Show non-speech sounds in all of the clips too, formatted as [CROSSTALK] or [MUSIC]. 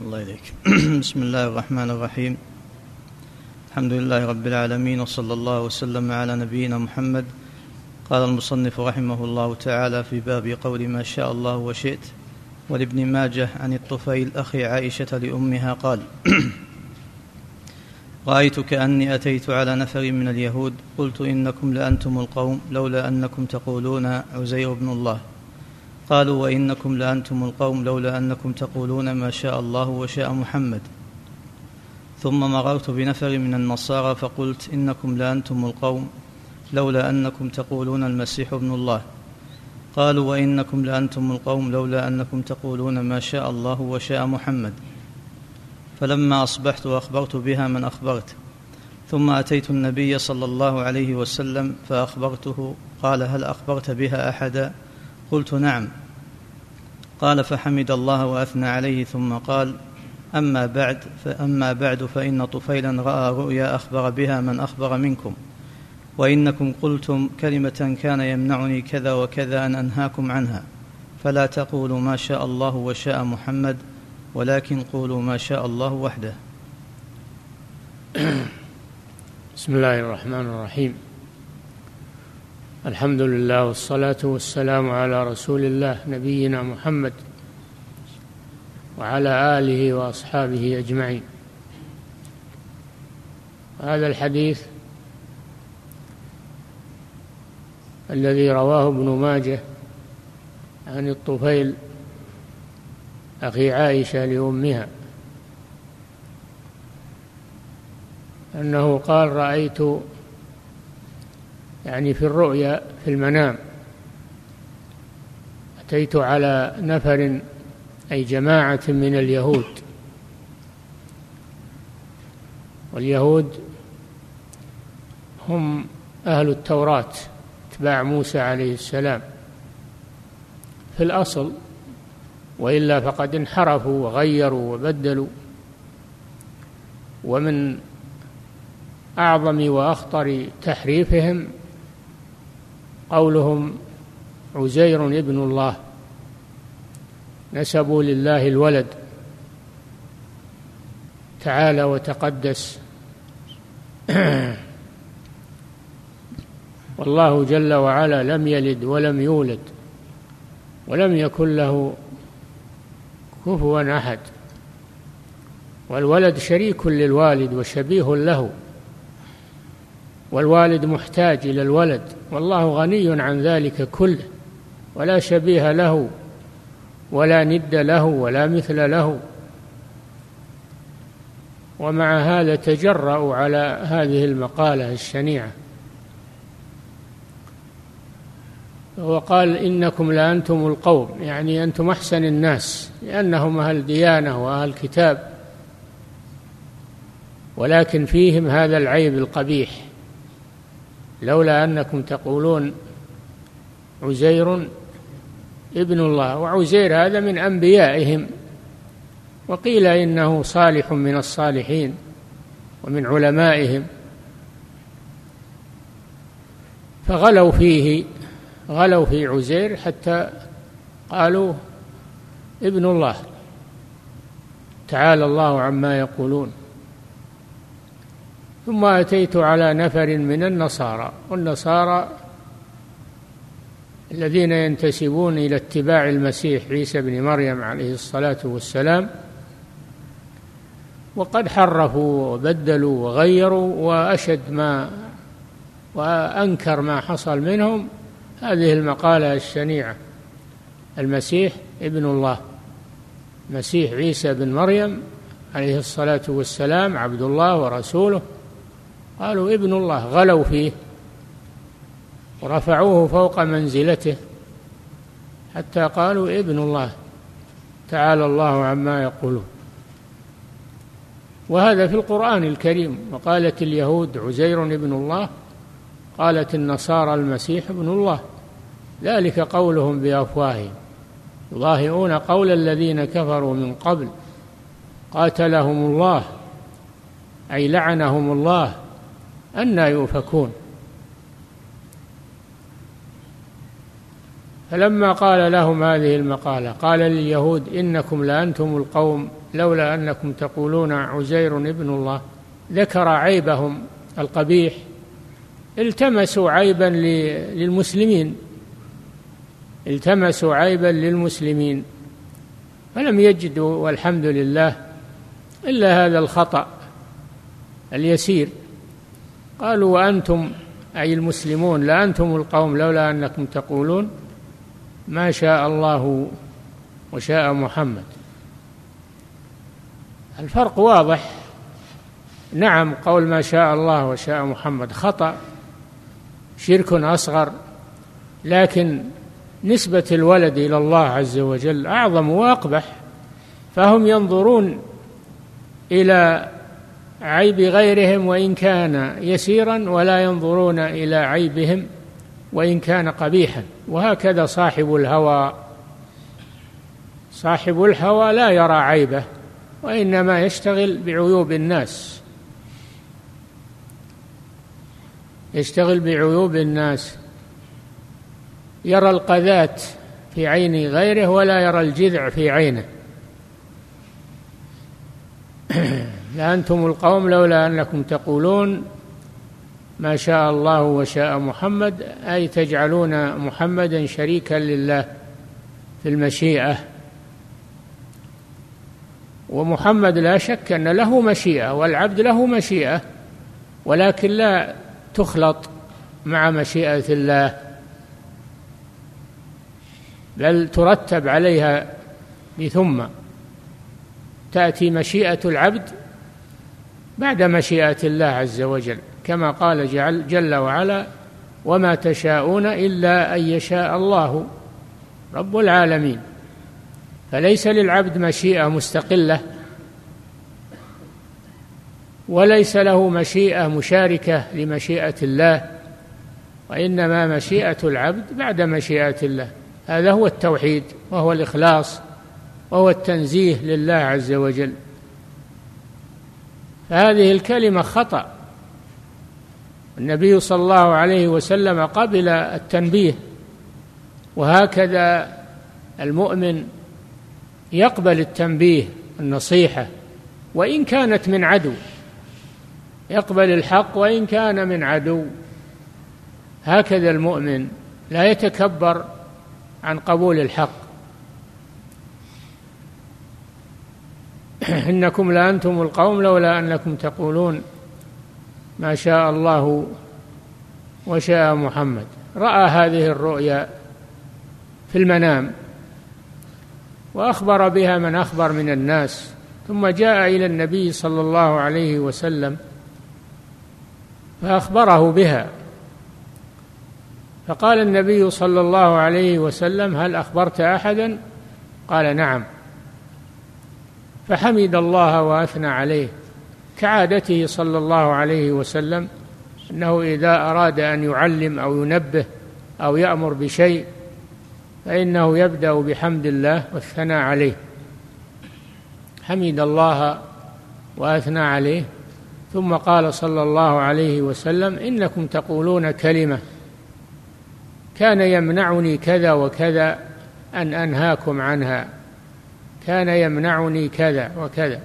الله إليك. [CLEARS THROAT] بسم الله الرحمن الرحيم. الحمد لله رب العالمين وصلى الله وسلم على نبينا محمد. قال المصنف رحمه الله تعالى في باب قول ما شاء الله وشئت ولابن ماجه عن الطفيل أخي عائشة لأمها قال [CLEARS THROAT] رأيت كأني أتيت على نفر من اليهود قلت إنكم لأنتم القوم لولا أنكم تقولون عزير بن الله. قالوا وإنكم لأنتم القوم لولا أنكم تقولون ما شاء الله وشاء محمد. ثم مررت بنفر من النصارى فقلت إنكم لأنتم القوم لولا أنكم تقولون المسيح ابن الله. قالوا وإنكم لأنتم القوم لولا أنكم تقولون ما شاء الله وشاء محمد. فلما أصبحت وأخبرت بها من أخبرت. ثم أتيت النبي صلى الله عليه وسلم فأخبرته قال هل أخبرت بها أحدا؟ قلت نعم. قال فحمد الله وأثنى عليه ثم قال أما بعد فاما بعد فإن طفيلا رأى رؤيا أخبر بها من أخبر منكم وإنكم قلتم كلمة كان يمنعني كذا وكذا أن أنهاكم عنها فلا تقولوا ما شاء الله وشاء محمد ولكن قولوا ما شاء الله وحده. بسم الله الرحمن الرحيم. الحمد لله والصلاة والسلام على رسول الله نبينا محمد وعلى آله وأصحابه أجمعين. هذا الحديث الذي رواه ابن ماجه عن الطفيل أخي عائشة لأمها أنه قال رأيت يعني في الرؤيا في المنام. أتيت على نفر أي جماعة من اليهود. واليهود هم أهل التوراة اتباع موسى عليه السلام. في الأصل وإلا فقد انحرفوا وغيروا وبدلوا. ومن أعظم وأخطر تحريفهم قولهم عزير ابن الله. نسبوا لله الولد. تعالى وتقدس. [CLEARS THROAT] والله جل وعلا لم يلد ولم يولد ولم يكن له كفوا أحد. والولد شريك للوالد وشبيه له. والوالد محتاج إلى الولد والله غني عن ذلك كله ولا شبيه له ولا ند له ولا مثل له. ومع هذا تجرأوا على هذه المقالة الشنيعة. وقال إنكم لأنتم القوم يعني أنتم أحسن الناس لأنهم أهل ديانة وأهل كتاب. ولكن فيهم هذا العيب القبيح. لولا أنكم تقولون عزير ابن الله وعزير هذا من أنبيائهم وقيل إنه صالح من الصالحين ومن علمائهم فغلوا فيه غلوا في عزير حتى قالوا ابن الله تعالى الله عما يقولون. ثم أتيت على نفر من النصارى والنصارى الذين ينتسبون إلى اتباع المسيح عيسى بن مريم عليه الصلاة والسلام وقد حرفوا وبدلوا وغيروا وأشد ما وأنكر ما حصل منهم هذه المقالة الشنيعة المسيح ابن الله مسيح عيسى بن مريم عليه الصلاة والسلام عبد الله ورسوله. قالوا ابن الله غلوا فيه ورفعوه فوق منزلته حتى قالوا ابن الله تعالى الله عما يقولون. وهذا في القرآن الكريم. وقالت اليهود عزير ابن الله قالت النصارى المسيح ابن الله. ذلك قولهم بأفواههم. يضاهئون قول الذين كفروا من قبل قاتلهم الله أي لعنهم الله. أنى يؤفكون. فلما قال لهم هذه المقالة قال لليهود إنكم لأنتم القوم لولا أنكم تقولون عزير ابن الله ذكر عيبهم القبيح التمسوا عيبا للمسلمين. التمسوا عيبا للمسلمين. فلم يجدوا والحمد لله إلا هذا الخطأ اليسير. قالوا وأنتم أي المسلمون لا أنتم القوم لولا أنكم تقولون ما شاء الله وشاء محمد. الفرق واضح. نعم قول ما شاء الله وشاء محمد خطأ شرك أصغر لكن نسبة الولد إلى الله عز وجل أعظم وأقبح. فهم ينظرون إلى عيب غيرهم وإن كان يسيرا ولا ينظرون إلى عيبهم وإن كان قبيحا. وهكذا صاحب الهوى. صاحب الهوى لا يرى عيبه وإنما يشتغل بعيوب الناس. يشتغل بعيوب الناس. يرى القذاة في عين غيره ولا يرى الجذع في عينه. لأنتم القوم لولا أنكم تقولون ما شاء الله وشاء محمد أي تجعلون محمدا شريكا لله في المشيئة. ومحمد لا شك أن له مشيئة والعبد له مشيئة ولكن لا تخلط مع مشيئة الله بل ترتب عليها بثم تأتي مشيئة العبد بعد مشيئة الله عز وجل كما قال جل, جل وعلا وما تشاءون إلا أن يشاء الله رب العالمين فليس للعبد مشيئة مستقلة وليس له مشيئة مشاركة لمشيئة الله وإنما مشيئة العبد بعد مشيئة الله. هذا هو التوحيد وهو الإخلاص وهو التنزيه لله عز وجل. فهذه الكلمة خطأ. النبي صلى الله عليه وسلم قبل التنبيه وهكذا المؤمن يقبل التنبيه النصيحة وإن كانت من عدو. يقبل الحق وإن كان من عدو. هكذا المؤمن لا يتكبر عن قبول الحق. [COUGHS] إنكم لأنتم القوم لولا أنكم تقولون ما شاء الله وشاء محمد. رأى هذه الرؤيا في المنام وأخبر بها من أخبر من الناس ثم جاء إلى النبي صلى الله عليه وسلم فأخبره بها. فقال النبي صلى الله عليه وسلم هل أخبرت أحدا؟ قال نعم. فحمد الله وأثنى عليه. كعادته صلى الله عليه وسلم أنه إذا أراد أن يعلم أو ينبه أو يأمر بشيء فإنه يبدأ بحمد الله والثناء عليه. حمد الله وأثنى عليه. ثم قال صلى الله عليه وسلم إنكم تقولون كلمة. كان يمنعني كذا وكذا أن أنهاكم عنها. كان يمنعني كذا وكذا.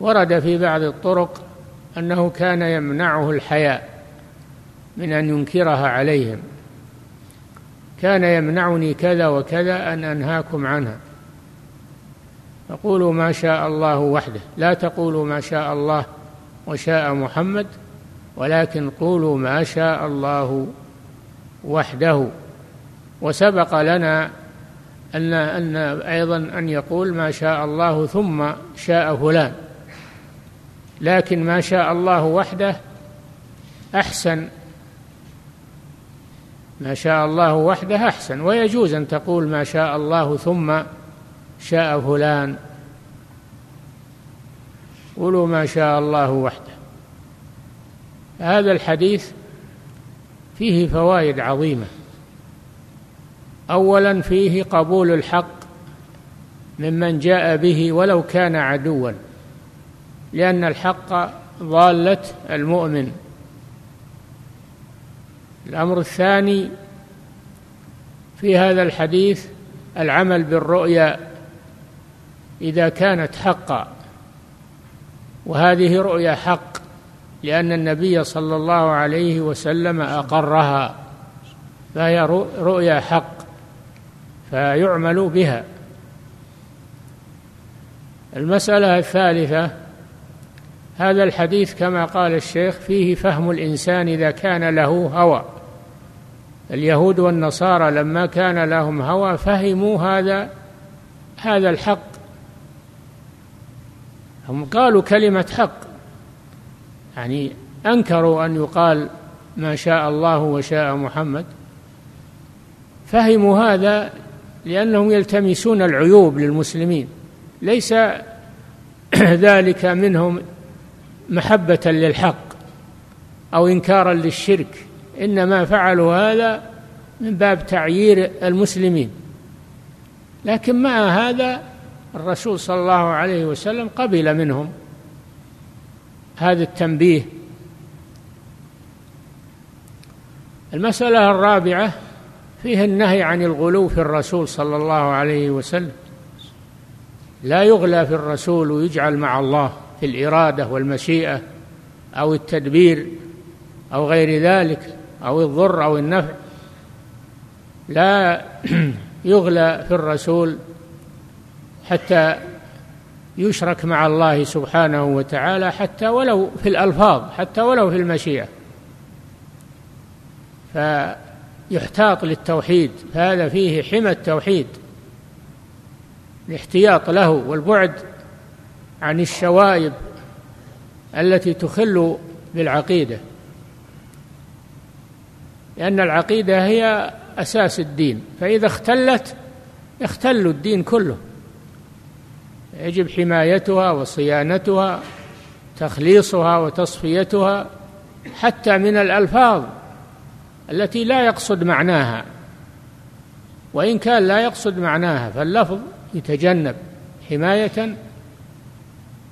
ورد في بعض الطرق أنه كان يمنعه الحياء من أن ينكرها عليهم. كان يمنعني كذا وكذا أن أنهاكم عنها. فقولوا ما شاء الله وحده. لا تقولوا ما شاء الله وشاء محمد ولكن قولوا ما شاء الله وحده. وسبق لنا أن أن أيضا أن يقول ما شاء الله ثم شاء فلان. لكن ما شاء الله وحده أحسن. ما شاء الله وحده أحسن. ويجوز أن تقول ما شاء الله ثم شاء فلان. قولوا ما شاء الله وحده. هذا الحديث فيه فوائد عظيمة. اولا فيه قبول الحق ممن جاء به ولو كان عدوا لأن الحق ضالة المؤمن. الأمر الثاني في هذا الحديث العمل بالرؤيا إذا كانت حقا. وهذه رؤيا حق لأن النبي صلى الله عليه وسلم أقرها فهي رؤيا حق. فيعمل بها. المسألة الثالثة هذا الحديث كما قال الشيخ فيه فهم الإنسان إذا كان له هوى. اليهود والنصارى لما كان لهم هوى فهموا هذا هذا الحق. هم قالوا كلمة حق يعني أنكروا أن يقال ما شاء الله وشاء محمد. فهموا هذا لأنهم يلتمسون العيوب للمسلمين. ليس [CLEARS THROAT] ذلك منهم محبة للحق أو إنكارا للشرك إنما فعلوا هذا من باب تعيير المسلمين. لكن مع هذا الرسول صلى الله عليه وسلم قبل منهم هذا التنبيه. المسألة الرابعة فيه النهي عن الغلو في الرسول صلى الله عليه وسلم. لا يغلى في الرسول ويجعل مع الله في الإرادة والمشيئة أو التدبير أو غير ذلك أو الضر أو النفع. لا [CLEARS THROAT] يغلى في الرسول حتى يشرك مع الله سبحانه وتعالى حتى ولو في الألفاظ حتى ولو في المشيئة. فيحتاط للتوحيد فهذا فيه حمى التوحيد. الاحتياط له والبعد عن الشوائب التي تخل بالعقيدة. لأن العقيدة هي أساس الدين فإذا اختلت يختل الدين كله. يجب حمايتها وصيانتها تخليصها وتصفيتها حتى من الألفاظ. التي لا يقصد معناها. وإن كان لا يقصد معناها فاللفظ يتجنب حماية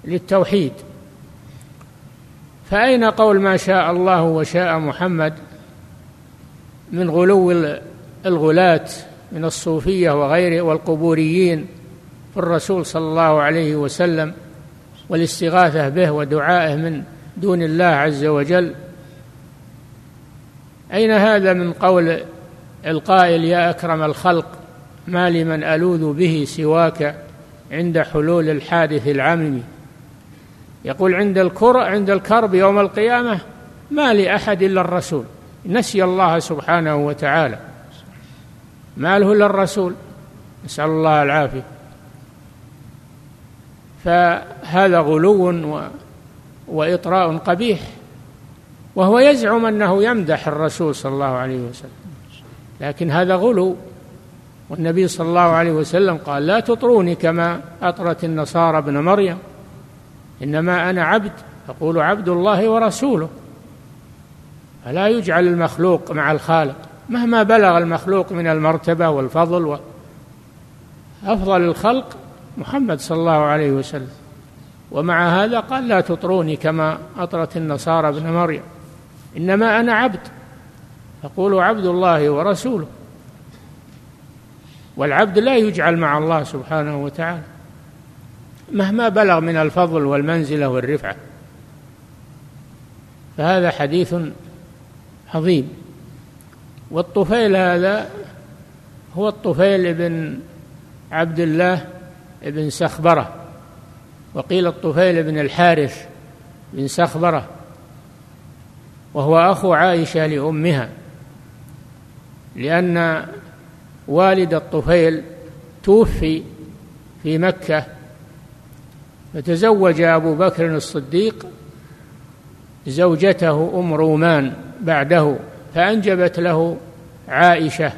للتوحيد. فأين قول ما شاء الله وشاء محمد من غلو الغلاة من الصوفية وغيره والقبوريين في الرسول صلى الله عليه وسلم والاستغاثة به ودعائه من دون الله عز وجل؟ أين هذا من قول القائل يا أكرم الخلق ما لمن ألوذ به سواك عند حلول الحادث العمم؟ يقول عند الكر عند الكرب يوم القيامة ما لأحد إلا الرسول. نسي الله سبحانه وتعالى. ما له إلا الرسول. نسأل الله العافية. فهذا غلو وإطراء قبيح. وهو يزعم أنه يمدح الرسول صلى الله عليه وسلم. لكن هذا غلو. والنبي صلى الله عليه وسلم قال لا تطروني كما أطرت النصارى ابن مريم. إنما أنا عبد أقول عبد الله ورسوله. فلا يجعل المخلوق مع الخالق. مهما بلغ المخلوق من المرتبة والفضل و أفضل الخلق محمد صلى الله عليه وسلم. ومع هذا قال لا تطروني كما أطرت النصارى ابن مريم. إنما أنا عبد. أقول عبد الله ورسوله. والعبد لا يجعل مع الله سبحانه وتعالى. مهما بلغ من الفضل والمنزلة والرفعة. فهذا حديث عظيم. والطفيل هذا هو الطفيل بن عبد الله بن سخبرة. وقيل الطفيل بن الحارث بن سخبرة. وهو أخو عائشة لأمها لأن والد الطفيل توفي في مكة فتزوج أبو بكر الصديق زوجته أم رومان بعده فأنجبت له عائشة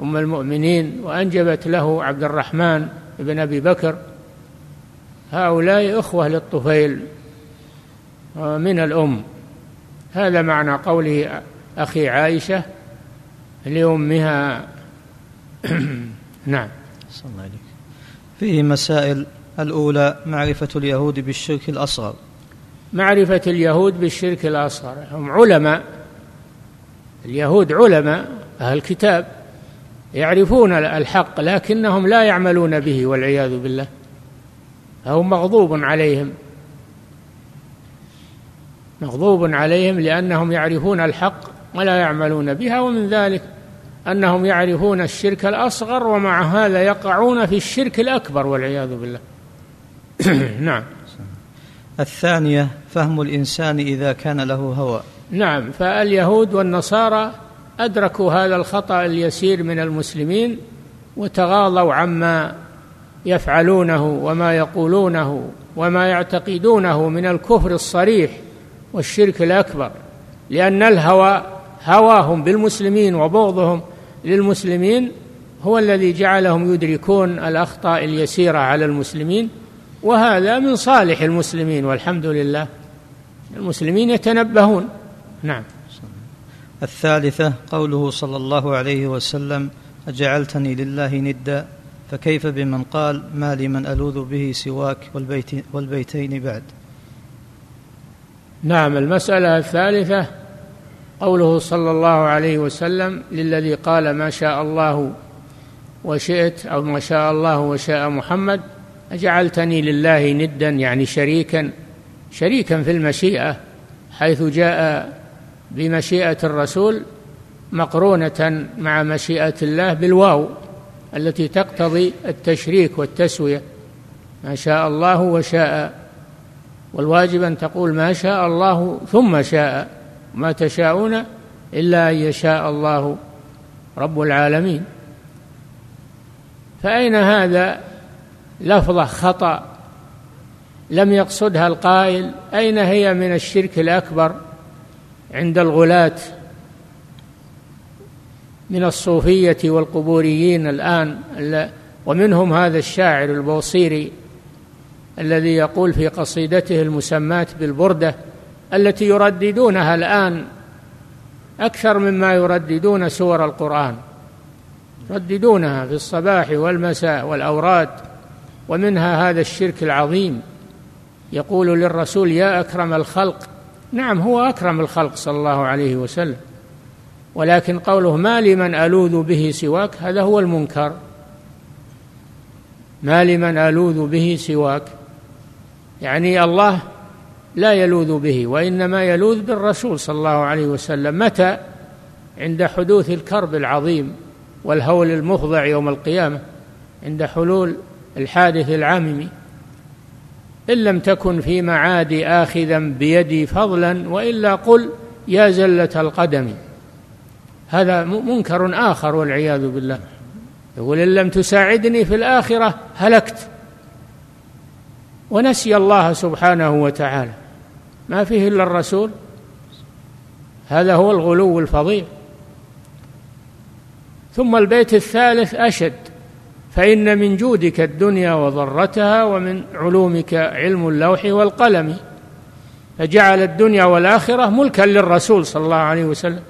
أم المؤمنين وأنجبت له عبد الرحمن بن أبي بكر. هؤلاء إخوة للطفيل من الأم. هذا معنى قوله أخي عائشة لأمها. [CLEARS THROAT] نعم. صلى الله عليك. فيه مسائل. الأولى معرفة اليهود بالشرك الأصغر. معرفة اليهود بالشرك الأصغر. هم علماء. اليهود علماء أهل الكتاب يعرفون الحق لكنهم لا يعملون به والعياذ بالله. فهو مغضوب عليهم. مغضوب عليهم لأنهم يعرفون الحق ولا يعملون بها ومن ذلك أنهم يعرفون الشرك الأصغر ومع هذا يقعون في الشرك الأكبر والعياذ بالله. [CLEARS THROAT] نعم. الثانية فهم الإنسان إذا كان له هوى. نعم. فاليهود والنصارى أدركوا هذا الخطأ اليسير من المسلمين وتغاضوا عما يفعلونه وما يقولونه وما يعتقدونه من الكفر الصريح. والشرك الأكبر لأن الهوى هواهم بالمسلمين وبغضهم للمسلمين هو الذي جعلهم يدركون الأخطاء اليسيرة على المسلمين وهذا من صالح المسلمين والحمد لله. المسلمين يتنبهون. نعم. الثالثة قوله صلى الله عليه وسلم أجعلتني لله ندا فكيف بمن قال ما لمن ألوذ به سواك والبيت والبيتين بعد نعم المسألة الثالثة قوله صلى الله عليه وسلم للذي قال ما شاء الله وشئت أو ما شاء الله وشاء محمد أجعلتني لله ندا يعني شريكا شريكا في المشيئة حيث جاء بمشيئة الرسول مقرونة مع مشيئة الله بالواو التي تقتضي التشريك والتسوية ما شاء الله وشاء والواجب أن تقول ما شاء الله ثم شاء ما تشاءون إلا أن يشاء الله رب العالمين. فأين هذا لفظة خطأ لم يقصدها القائل؟ أين هي من الشرك الأكبر عند الغلاة من الصوفية والقبوريين الآن؟ ومنهم هذا الشاعر البوصيري الذي يقول في قصيدته المسماة بالبردة التي يرددونها الآن أكثر مما يرددون سور القرآن. يرددونها في الصباح والمساء والأوراد ومنها هذا الشرك العظيم. يقول للرسول يا أكرم الخلق. نعم هو أكرم الخلق صلى الله عليه وسلم. ولكن قوله ما لمن ألوذ به سواك هذا هو المنكر. ما لمن ألوذ به سواك يعني الله لا يلوذ به وإنما يلوذ بالرسول صلى الله عليه وسلم. متى؟ عند حدوث الكرب العظيم والهول المفضع يوم القيامة عند حلول الحادث العامم إن لم تكن في معادي آخذا بيدي فضلا وإلا قل يا زلة القدم. هذا منكر آخر والعياذ بالله. يقول إن لم تساعدني في الآخرة هلكت. ونسي الله سبحانه وتعالى. ما فيه إلا الرسول. هذا هو الغلو الفظيع ثم البيت الثالث أشد. فإن من جودك الدنيا وضرتها ومن علومك علم اللوح والقلم. فجعل الدنيا والآخرة ملكا للرسول صلى الله عليه وسلم.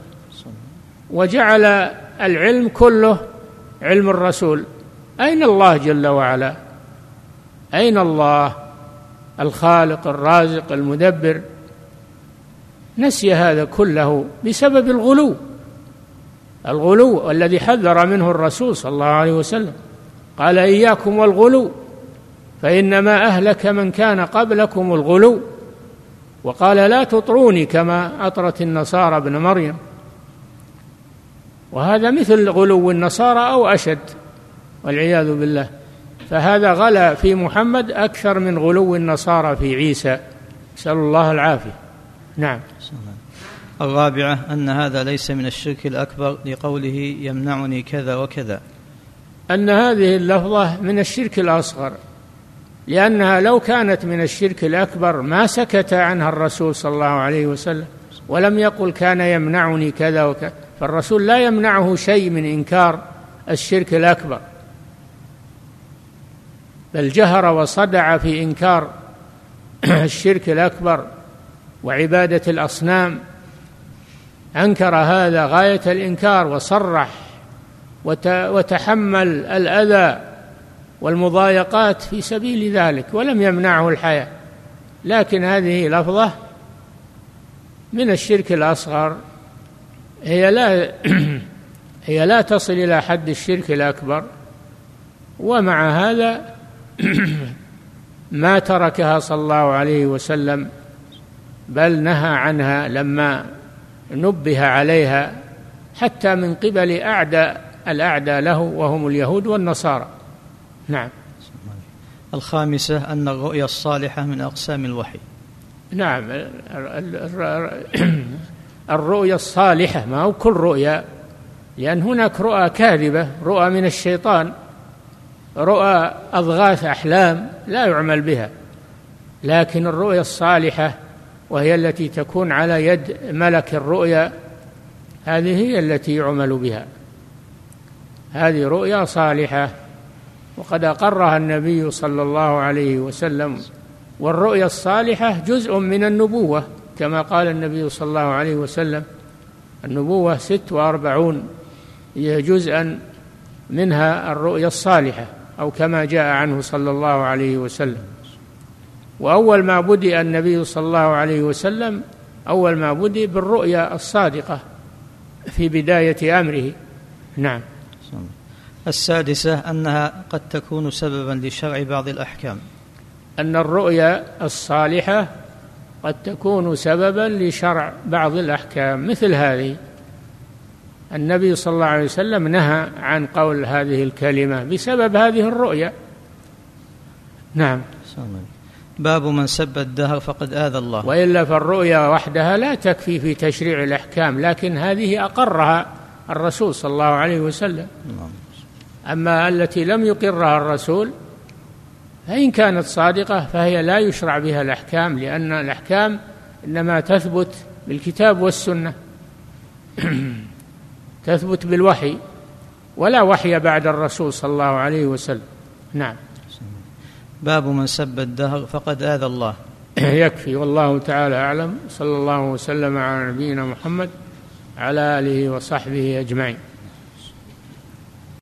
وجعل العلم كله علم الرسول. أين الله جل وعلا؟ أين الله؟ الخالق الرازق المدبر نسي هذا كله بسبب الغلو. الغلو الذي حذر منه الرسول صلى الله عليه وسلم. قال إياكم والغلو فإنما أهلك من كان قبلكم الغلو. وقال لا تطروني كما أطرت النصارى ابن مريم. وهذا مثل غلو النصارى أو أشد والعياذ بالله. فهذا غلا في محمد أكثر من غلو النصارى في عيسى. نسأل الله العافية. نعم. الرابعة أن هذا ليس من الشرك الأكبر لقوله يمنعني كذا وكذا. أن هذه اللفظة من الشرك الأصغر لأنها لو كانت من الشرك الأكبر ما سكت عنها الرسول صلى الله عليه وسلم ولم يقل كان يمنعني كذا وكذا. فالرسول لا يمنعه شيء من إنكار الشرك الأكبر. بل جهر وصدع في إنكار [CLEARS THROAT] الشرك الأكبر وعبادة الأصنام. أنكر هذا غاية الإنكار وصرح وتحمل الأذى والمضايقات في سبيل ذلك ولم يمنعه الحياة. لكن هذه لفظة من الشرك الأصغر. هي لا [CLEARS THROAT] هي لا تصل إلى حد الشرك الأكبر. ومع هذا [CLEARS THROAT] ما تركها صلى الله عليه وسلم بل نهى عنها لما نبه عليها حتى من قبل أعداء الأعداء له وهم اليهود والنصارى. نعم. الخامسة أن الرؤيا الصالحة من أقسام الوحي. نعم. الرؤيا الصالحة ما هو كل رؤيا لأن هناك رؤى كاذبة رؤى من الشيطان. رؤى أضغاث أحلام لا يعمل بها لكن الرؤيا الصالحة وهي التي تكون على يد ملك الرؤيا هذه هي التي يعمل بها. هذه رؤيا صالحة وقد أقرها النبي صلى الله عليه وسلم والرؤيا الصالحة جزء من النبوة كما قال النبي صلى الله عليه وسلم النبوة ست وأربعون جزءا منها الرؤيا الصالحة. أو كما جاء عنه صلى الله عليه وسلم. وأول ما بدأ النبي صلى الله عليه وسلم أول ما بدأ بالرؤيا الصادقة في بداية أمره. نعم. السادسة أنها قد تكون سببا لشرع بعض الأحكام. أن الرؤيا الصالحة قد تكون سببا لشرع بعض الأحكام مثل هذه. النبي صلى الله عليه وسلم نهى عن قول هذه الكلمة بسبب هذه الرؤيا. نعم. باب من سب الدهر فقد آذى الله. وإلا فالرؤيا وحدها لا تكفي في تشريع الأحكام لكن هذه أقرها الرسول صلى الله عليه وسلم. أما التي لم يقرها الرسول فإن كانت صادقة فهي لا يشرع بها الأحكام لأن الأحكام إنما تثبت بالكتاب والسنة. [CLEARS THROAT] تثبت بالوحي ولا وحي بعد الرسول صلى الله عليه وسلم. نعم. باب من سب الدهر فقد آذى الله. [CLEARS THROAT] يكفي والله تعالى أعلم. صلى الله وسلم على نبينا محمد على آله وصحبه أجمعين.